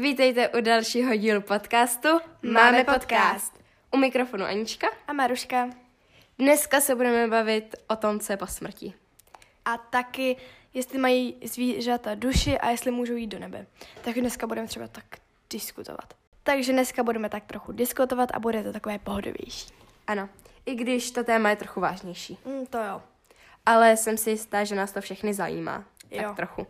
Vítejte u dalšího dílu podcastu Máme podcast. U mikrofonu Anička. A Maruška. Dneska se budeme bavit o tom, co je po smrti. A taky, jestli mají zvířata duši a jestli můžou jít do nebe. Takže dneska budeme třeba tak diskutovat. Takže dneska budeme tak trochu diskutovat a bude to takové pohodovější. Ano, i když to téma je trochu vážnější. Mm, to jo. Ale jsem si jistá, že nás to všechny zajímá. Jo. Tak trochu.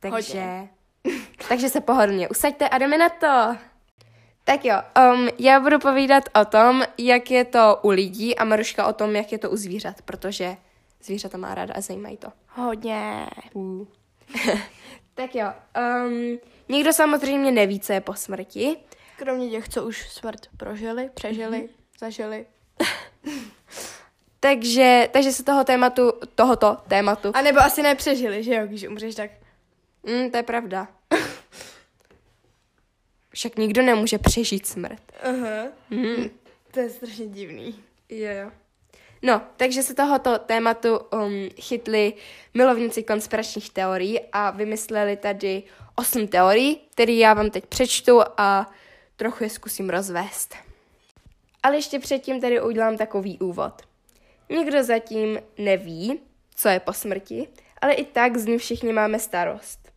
Takže, Hodně. takže se pohodlně usaďte a jdeme na to. Tak jo, um, já budu povídat o tom, jak je to u lidí a Maruška o tom, jak je to u zvířat, protože zvířata má ráda a zajímají to. Hodně. Uh. tak jo, um, nikdo samozřejmě neví, co je po smrti. Kromě těch, co už smrt prožili, přežili, mm-hmm. zažili. Takže, takže se toho tématu, tohoto tématu, A nebo asi nepřežili, že jo, když umřeš tak. Mm, to je pravda. Však nikdo nemůže přežít smrt. Aha. Mm. To je strašně divný. Jo, jo. No, takže se tohoto tématu um, chytli milovníci konspiračních teorií a vymysleli tady osm teorií, které já vám teď přečtu a trochu je zkusím rozvést. Ale ještě předtím tady udělám takový úvod. Nikdo zatím neví, co je po smrti, ale i tak z ní všichni máme starost.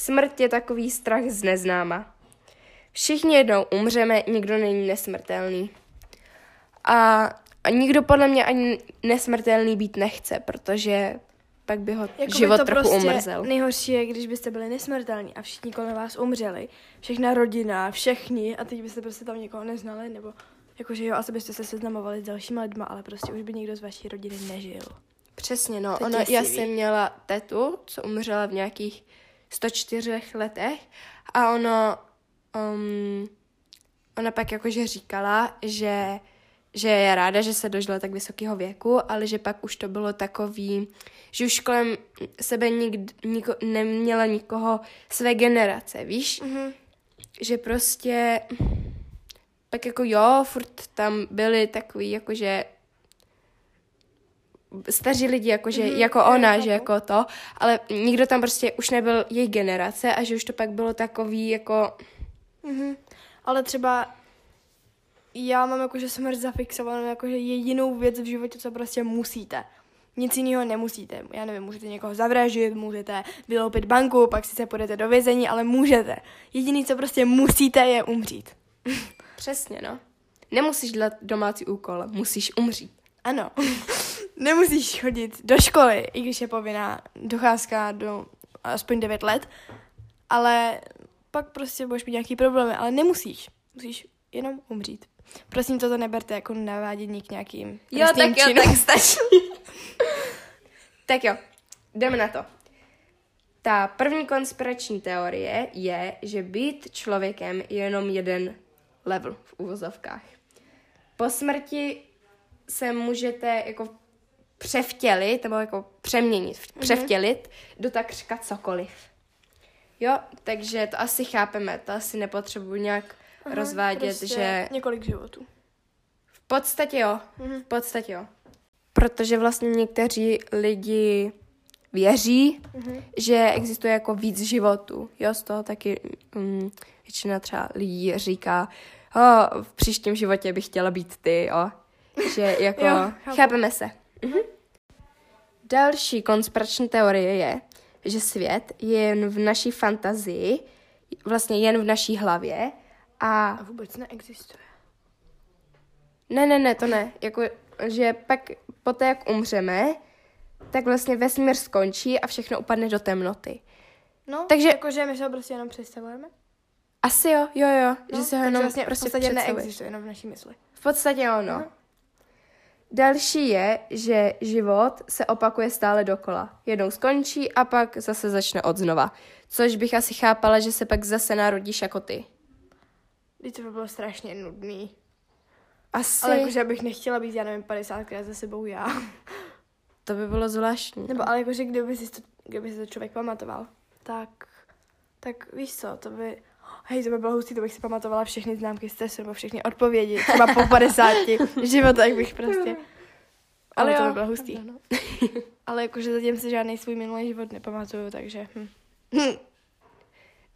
Smrt je takový strach z neznáma. Všichni jednou umřeme, nikdo není nesmrtelný. A, a nikdo podle mě ani nesmrtelný být nechce, protože pak by ho Jakoby život to trochu prostě umrzel. Nejhorší je, když byste byli nesmrtelní a všichni kolem vás umřeli. Všechna rodina, všichni a teď byste prostě tam někoho neznali, nebo jakože jo, asi byste se seznamovali s dalšíma lidma, ale prostě už by nikdo z vaší rodiny nežil. Přesně, no. Ono, já jsem měla tetu, co umřela v nějakých 104 letech a ono, um, ona pak jakože říkala, že, že je ráda, že se dožila tak vysokého věku, ale že pak už to bylo takový, že už kolem sebe nikd, niko, neměla nikoho své generace, víš? Mhm. že prostě tak jako jo, furt tam byli takový jakože staří lidi, jakože, Mhm, mm-hmm, jako ona, že jako to, ale nikdo tam prostě už nebyl její generace a že už to pak bylo takový jako, Mhm. Ale třeba já mám jakože smrt zafixovanou jakože jedinou věc v životě, co prostě musíte. Nic jiného nemusíte. Já nevím, můžete někoho zavražit, můžete vyloupit banku, pak sice půjdete do vězení, ale můžete. Jediný, co prostě musíte, je umřít. přesně no. Nemusíš dělat domácí úkol, musíš umřít. Ano. Nemusíš chodit do školy, i když je povinná docházka do aspoň 9 let, ale pak prostě budeš mít nějaký problémy, ale nemusíš. Musíš jenom umřít. Prosím, toto neberte jako navádění k nějakým Jo, tak jo, činům. tak stačí. tak jo, jdeme na to. Ta první konspirační teorie je, že být člověkem je jenom jeden level v uvozovkách. Po smrti se můžete jako převtělit, nebo jako přeměnit, převtělit do takřka cokoliv. Jo, takže to asi chápeme, to asi nepotřebuji nějak Aha, rozvádět, prostě že Několik životů. v podstatě jo. Mhm. V podstatě jo. Protože vlastně někteří lidi věří, Mhm. že existuje jako víc životů. Jo, z toho taky um, většina třeba lidí říká, oh, v příštím životě bych chtěla být ty, jo. Že jako, Jo, jo, chápu. chápeme se. Mhm. Další konspirační teorie je, že svět je jen v naší fantazii, vlastně jen v naší hlavě a A vůbec neexistuje. Ne, ne, ne, to ne. Jako, že pak poté, jak umřeme, tak vlastně vesmír skončí a všechno upadne do temnoty. No, Takže- jakože my se ho prostě jenom představujeme. Asi jo, jo, jo, No, že se ho jenom vlastně prostě v podstatě neexistuje, jenom v naší mysli. V podstatě ono. Aha. Další je, že život se opakuje stále dokola. Jednou skončí a pak zase začne od znova. Což bych asi chápala, že se pak zase narodíš jako ty. Teď to by bylo strašně nudný. Asi, Ale jakože bych nechtěla být, já nevím, 50krát za sebou já. to by bylo zvláštní. Nebo ale jakože kdyby si to, kdyby si to člověk pamatoval, tak, tak víš co, to by, hej, to by bylo hustý, to bych si pamatovala všechny známky z testu, nebo všechny odpovědi, třeba po 50 životech bych prostě. Ale, ale to by bylo hustý. pravda, no. Ale jakože zatím si žádný svůj minulý život nepamatuju, takže hm.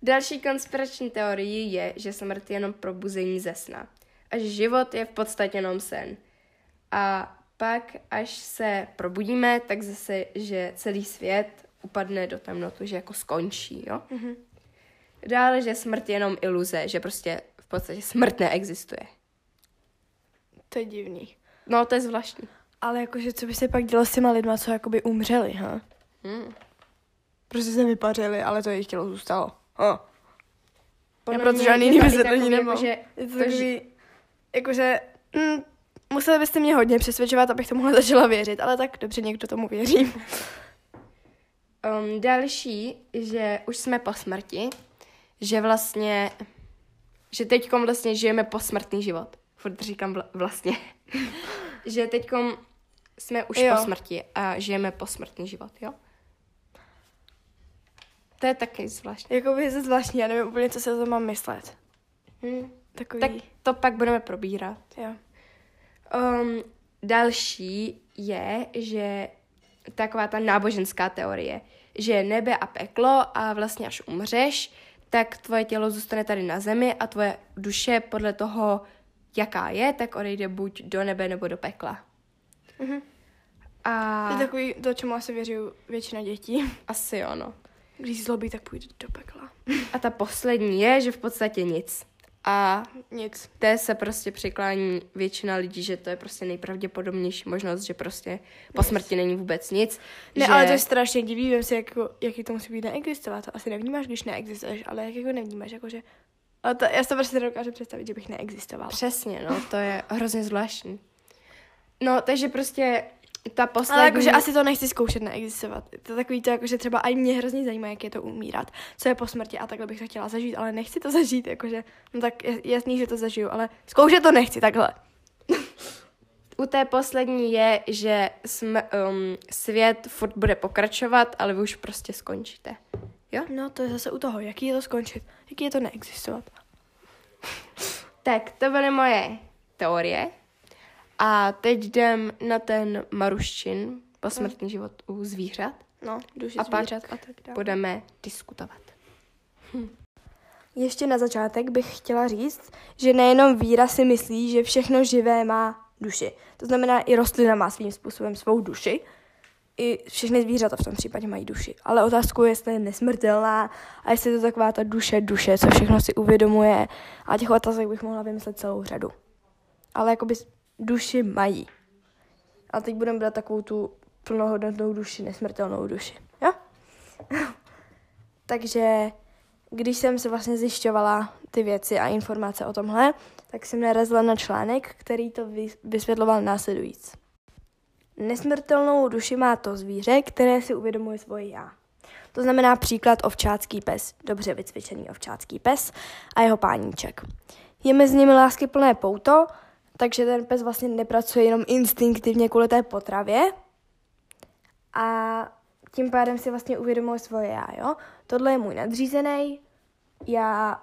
Další konspirační teorií je, že smrt je jenom probuzení ze sna a že život je v podstatě jenom sen. A pak, až se probudíme, tak zase, že celý svět upadne do temnotu, že jako skončí, jo? Mm-hmm. Dále, že smrt je jenom iluze, že prostě v podstatě smrt neexistuje. To je divný. No, to je zvláštní. Ale jakože, co by se pak dělo s těma lidma, co jakoby umřeli, ha? Hmm. Prostě se vypařili, ale to jejich tělo zůstalo. Ha. Já proto žádný je jiný vysvětlení nemám. Jakože, Je to to, takový, jakože, mm, museli byste mě hodně přesvědčovat, abych tomuhle začala věřit, ale tak dobře, někdo tomu věří. Um, další, že už jsme po smrti, že vlastně, že teďkom vlastně žijeme posmrtný život. Furt říkám vla, vlastně. že teďkom jsme už Jo. po smrti a žijeme posmrtný život, jo? To je taky zvláštní. Jakoby je to zvláštní, já nevím úplně, co si o tom mám myslet. Hm. Takový, Tak to pak budeme probírat. jo. Um, další je, že taková ta náboženská teorie, že nebe a peklo a vlastně až umřeš, tak tvoje tělo zůstane tady na zemi a tvoje duše podle toho, jaká je, tak odejde buď do nebe nebo do pekla. Mhm. A To je takový, to, čemu asi věří většina dětí. asi jo, no. Když zlobí, tak půjde do pekla. A ta poslední je, že v podstatě nic. A Nic. té se prostě přiklání většina lidí, že to je prostě nejpravděpodobnější možnost, že prostě po smrti není vůbec nic. Ne, že... ale to je strašně divný, vím si, jako, jaký to musí být neexistovat. To asi nevnímáš, když neexistuješ, ale jak jako nevnímáš, jakože... Ale to, já si to prostě nedokážu představit, že bych neexistovala. Přesně, no, to je hrozně zvláštní. No, takže prostě ta poslední... Ale jakože asi to nechci zkoušet neexistovat. To je takový to, jakože třeba i mě hrozně zajímá, jak je to umírat, co je po smrti a takhle bych to chtěla zažít, ale nechci to zažít, jakože, no tak jasný, že to zažiju, ale zkoušet to nechci takhle. U té poslední je, že jsme, um, svět furt bude pokračovat, ale vy už prostě skončíte. Jo? No to je zase u toho, jaký je to skončit, jaký je to neexistovat. Tak, to byly moje teorie. A teď jdem na ten Maruščin, posmrtný život u zvířat. No, duši A pak zvířat a tak dále. Budeme diskutovat. Ještě na začátek bych chtěla říct, že nejenom víra si myslí, že všechno živé má duši. To znamená, i rostlina má svým způsobem svou duši. I všechny zvířata v tom případě mají duši. Ale otázkou je, jestli je nesmrtelná a jestli je to taková ta duše, duše, co všechno si uvědomuje. A těch otázek bych mohla vymyslet celou řadu. Ale jakoby duši mají. A teď budeme brát takovou tu plnohodnotnou duši, nesmrtelnou duši. Jo? Takže když jsem se vlastně zjišťovala ty věci a informace o tomhle, tak jsem narazila na článek, který to vys- vysvětloval následujíc. Nesmrtelnou duši má to zvíře, které si uvědomuje svoje já. To znamená příklad ovčácký pes, dobře vycvičený ovčácký pes a jeho páníček. Je mezi nimi lásky plné pouto, takže ten pes vlastně nepracuje jenom instinktivně kvůli té potravě a tím pádem si vlastně uvědomuje svoje já, jo. Tohle je můj nadřízený, já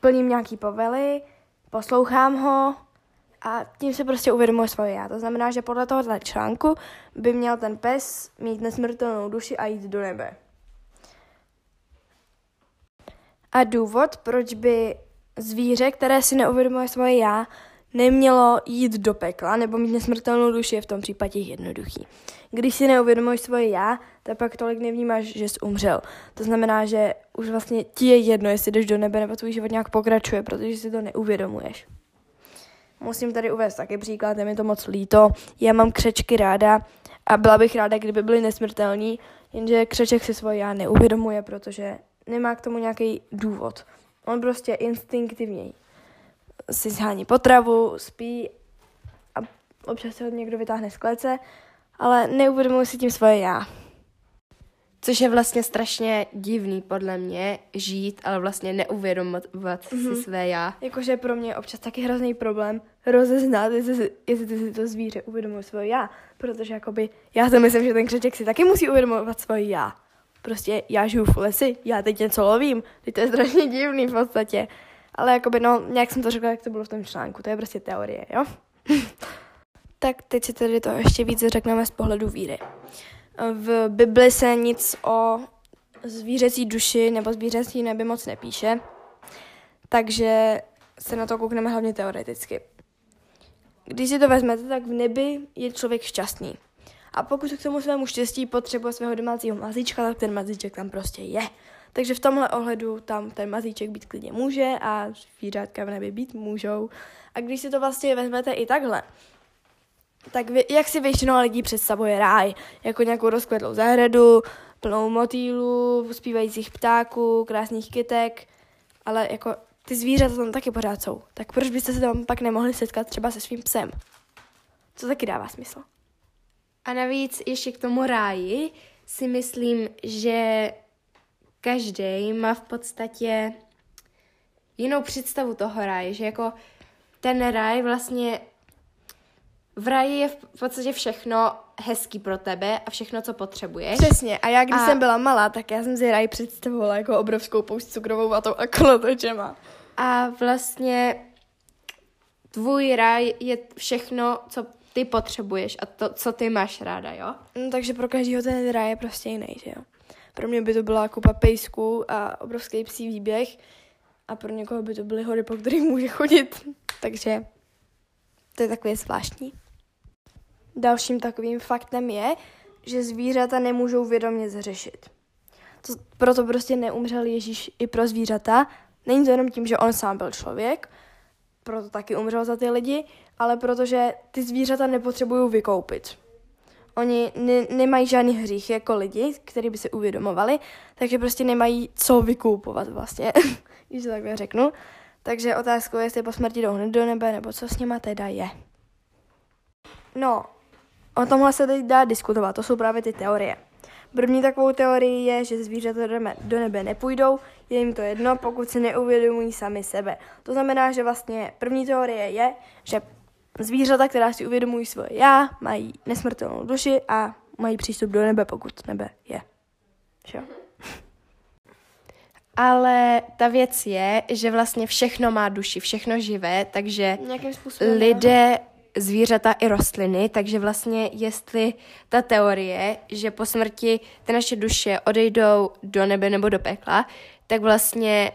plním nějaký povely, poslouchám ho a tím se prostě uvědomuje svoje já. To znamená, že podle tohohle článku by měl ten pes mít nesmrtelnou duši a jít do nebe. A důvod, proč by zvíře, které si neuvědomuje svoje já, nemělo jít do pekla nebo mít nesmrtelnou duši, je v tom případě jednoduchý. Když si neuvědomuješ svoje já, tak pak tolik nevnímáš, že jsi umřel. To znamená, že už vlastně ti je jedno, jestli jdeš do nebe nebo tvůj život nějak pokračuje, protože si to neuvědomuješ. Musím tady uvést taky příklad, je mi to moc líto. Já mám křečky ráda a byla bych ráda, kdyby byly nesmrtelní, jenže křeček si svoje já neuvědomuje, protože nemá k tomu nějaký důvod. On prostě instinktivně si shání potravu, spí a občas se ho někdo vytáhne z klece, ale neuvědomuje si tím svoje já. Což je vlastně strašně divný podle mě žít, ale vlastně neuvědomovat mm-hmm. si své já. Jakože pro mě je občas taky hrozný problém rozeznat, jestli, jestli si to zvíře uvědomuje svoje já, protože jakoby já si myslím, že ten křeček si taky musí uvědomovat svoje já. Prostě já žiju v lesi, já teď něco lovím, teď to je strašně divný v podstatě. Ale jakoby no, nějak jsem to řekla, jak to bylo v tom článku, to je prostě teorie, jo? tak teď si tedy to ještě víc řekneme z pohledu víry. V Bibli se nic o zvířecí duši nebo zvířecí neby moc nepíše, takže se na to koukneme hlavně teoreticky. Když si to vezmete, tak v nebi je člověk šťastný. A pokud k tomu svému štěstí potřebuje svého domácího mazíčka, tak ten mazíček tam prostě je. Takže v tomhle ohledu tam ten mazíček být klidně může a zvířátka v nebi být můžou. A když si to vlastně vezmete i takhle, tak vy, jak si většinou lidí představuje ráj? Jako nějakou rozkvetlou zahradu, plnou motýlů, zpívajících ptáků, krásných kytek, ale jako ty zvířata tam taky pořád jsou. Tak proč byste se tam pak nemohli setkat třeba se svým psem? Co taky dává smysl. A navíc ještě k tomu ráji si myslím, že každý má v podstatě jinou představu toho ráje, že jako ten ráj vlastně v ráji je v podstatě všechno hezký pro tebe a všechno, co potřebuješ. Přesně. A já, když A- jsem byla malá, tak já jsem si ráj představovala jako obrovskou poušť cukrovou vatou a kolotočema. A vlastně tvůj ráj je všechno, co ty potřebuješ a to, co ty máš ráda, jo? No, takže pro každého ten ráj je prostě jiný, že jo. Pro mě by to byla kupa pejsků a obrovský psí výběh a pro někoho by to byly hory, po kterých může chodit. Takže to je takové zvláštní. Dalším takovým faktem je, že zvířata nemůžou vědomě zřešit. To, proto prostě neumřel Ježíš i pro zvířata. Není to jenom tím, že on sám byl člověk, proto taky umřel za ty lidi, ale protože ty zvířata nepotřebují vykoupit. Oni ne- nemají žádný hřích jako lidi, který by si uvědomovali, takže prostě nemají co vykoupovat vlastně, když to takhle řeknu. Takže otázkou je, jestli po smrti jdou hned do nebe, nebo co s nima teda je. No, o tomhle se teď dá diskutovat, to jsou právě ty teorie. První takovou teorii je, že zvířata do nebe nepůjdou, je jim to jedno, pokud si neuvědomují sami sebe. To znamená, že vlastně první teorie je, že zvířata, která si uvědomují svoje já, mají nesmrtelnou duši a mají přístup do nebe, pokud nebe je. Že jo? Ale ta věc je, že vlastně všechno má duši, všechno živé, takže lidé, zvířata i rostliny, takže vlastně jestli ta teorie, že po smrti ty naše duše odejdou do nebe nebo do pekla, tak vlastně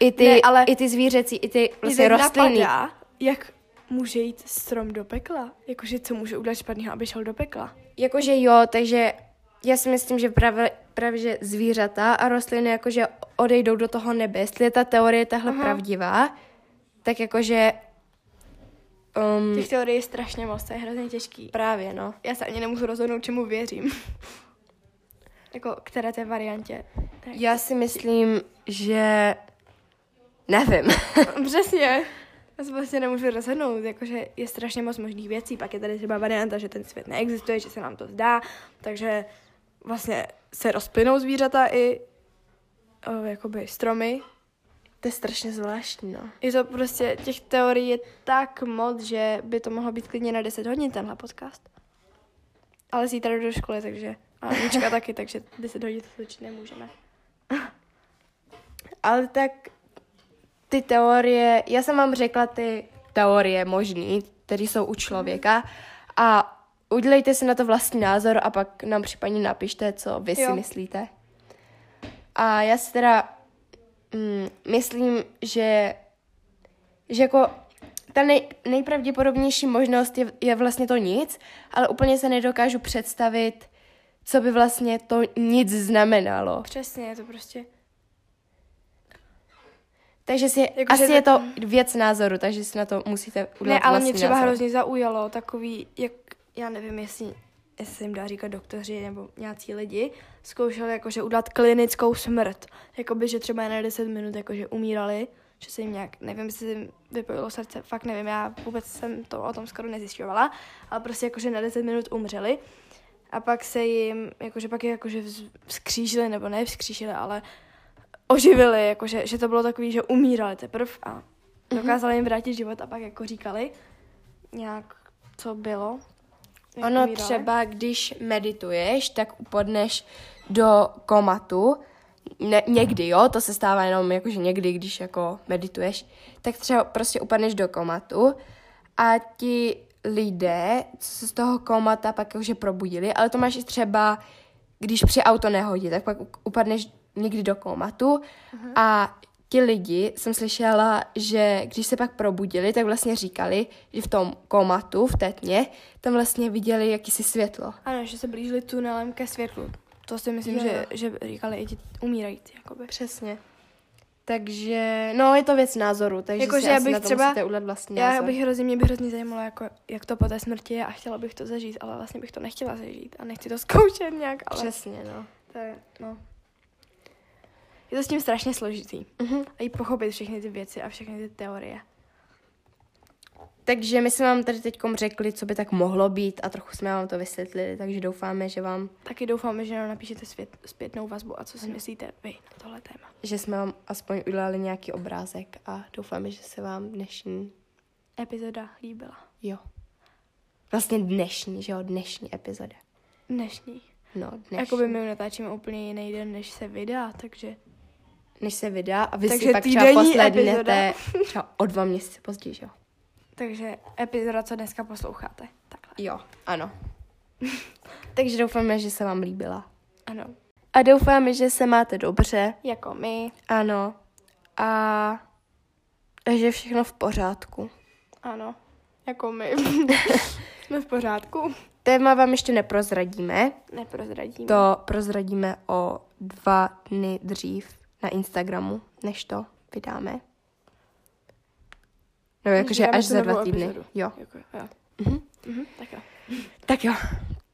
i ty, Ne, ale- i ty zvířecí, i ty vlastně rostliny. napadá, jak může jít strom do pekla? Jakože co může udělat špatného, aby šel do pekla? Jakože jo, takže já si myslím, že právě, právě že zvířata a rostliny jakože odejdou do toho nebe. Jestli je ta teorie tahle Aha. pravdivá, tak jakože um, Těch teorií je strašně moc, to je hrozně těžký. právě, no. Já se ani nemůžu rozhodnout, čemu věřím. jako, které té variantě. Já si myslím, že nevím. Přesně. Já se prostě nemůžu rozhodnout, jakože je strašně moc možných věcí, pak je tady třeba varianta, že ten svět neexistuje, že se nám to zdá, takže vlastně se rozplynou zvířata i o, jakoby stromy. to je strašně zvláštní, no. Je to prostě, těch teorií je tak moc, že by to mohlo být klidně na 10 hodin tenhle podcast. Ale zítra jdu do školy, takže a Anička taky, takže 10 hodin to točit nemůžeme. Ale tak ty teorie, já jsem vám řekla ty teorie možný, které jsou u člověka a udělejte si na to vlastní názor a pak nám případně napište, co vy si Jo. myslíte. A já si teda mm, myslím, že, že jako ta nej, nejpravděpodobnější možnost je, je vlastně to nic, ale úplně se nedokážu představit, co by vlastně to nic znamenalo. Přesně, je to prostě... Takže si, Jako, asi je to- věc názoru, takže si na to musíte udělat Ne, ale mě třeba názor. hrozně zaujalo takový, jak, já nevím, jestli, jestli se jim dá říkat doktoři nebo nějací lidi, zkoušeli jakože udělat klinickou smrt. Jakoby, že třeba na 10 minut jakože umírali, že se jim nějak, nevím, jestli se jim vypojilo srdce, fakt nevím, já vůbec jsem to o tom skoro nezjišťovala, ale prostě jakože na 10 minut umřeli a pak se jim, jakože pak je jakože vz- vzkřížili, nebo ne vzkřížili, ale oživili, jakože, že to bylo takový, že umírali teprve a dokázali jim vrátit život a pak jako říkali nějak, co bylo. jak Ono umírali. třeba, když medituješ, tak upadneš do komatu, ne, někdy, jo, to se stává jenom jakože někdy, když jako medituješ, tak třeba prostě upadneš do komatu a ti lidé, co se z toho komata pak jakože probudili, ale to máš i třeba, když při auto nehodí, tak pak upadneš někdy do komatu a ti lidi, jsem slyšela, že když se pak probudili, tak vlastně říkali, že v tom komatu, v té tmě, tam vlastně viděli jakýsi světlo. Ano, že se blížili tunelem ke světlu. To si myslím, Jo. že, že říkali i ti umírající, jakoby. Přesně. Takže, no, je to věc názoru, takže Jako, si že já asi bych na to třeba- musíte udělat vlastní Já názor. bych hrozně, mě by hrozně zajímalo, jako, jak to po té smrti je a chtěla bych to zažít, ale vlastně bych to nechtěla zažít a nechci to zkoušet nějak, ale Přesně, no. to je, no. Je to s tím strašně složitý. Mhm. A i pochopit všechny ty věci a všechny ty teorie. Takže my jsme vám tady teď řekli, co by tak mohlo být a trochu jsme vám to vysvětlili, takže doufáme, že vám, Taky doufáme, že nám napíšete svět, zpětnou vazbu a co si myslíte vy na tohle téma. že jsme vám aspoň udělali nějaký obrázek a doufáme, že se vám dnešní, Epizoda líbila. jo, vlastně dnešní, že jo, dnešní epizoda. Dnešní. No, dnešní. Jakoby my natáčíme úplně jiný den, než se vydá, takže Než se vydá a vy Takže si pak třeba poslednete třeba o dva měsíce později, jo. takže epizoda, co dneska posloucháte. Takhle. Jo, ano. takže doufáme, že se vám líbila. Ano. A doufáme, že se máte dobře. Jako my. Ano. A, že všechno v pořádku. Ano. Jako my. Jsme v pořádku. Téma vám ještě neprozradíme. Neprozradíme. To prozradíme o dva dny dřív na Instagramu, než to vydáme. No, jakože až za dva týdny. epizodu. Jo. Jako, jo. Mhm. Mhm, tak jo. Tak jo.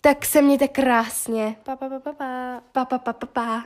Tak se mějte krásně. Pa, pa, pa, pa, pa. Pa, pa, pa, pa, pa.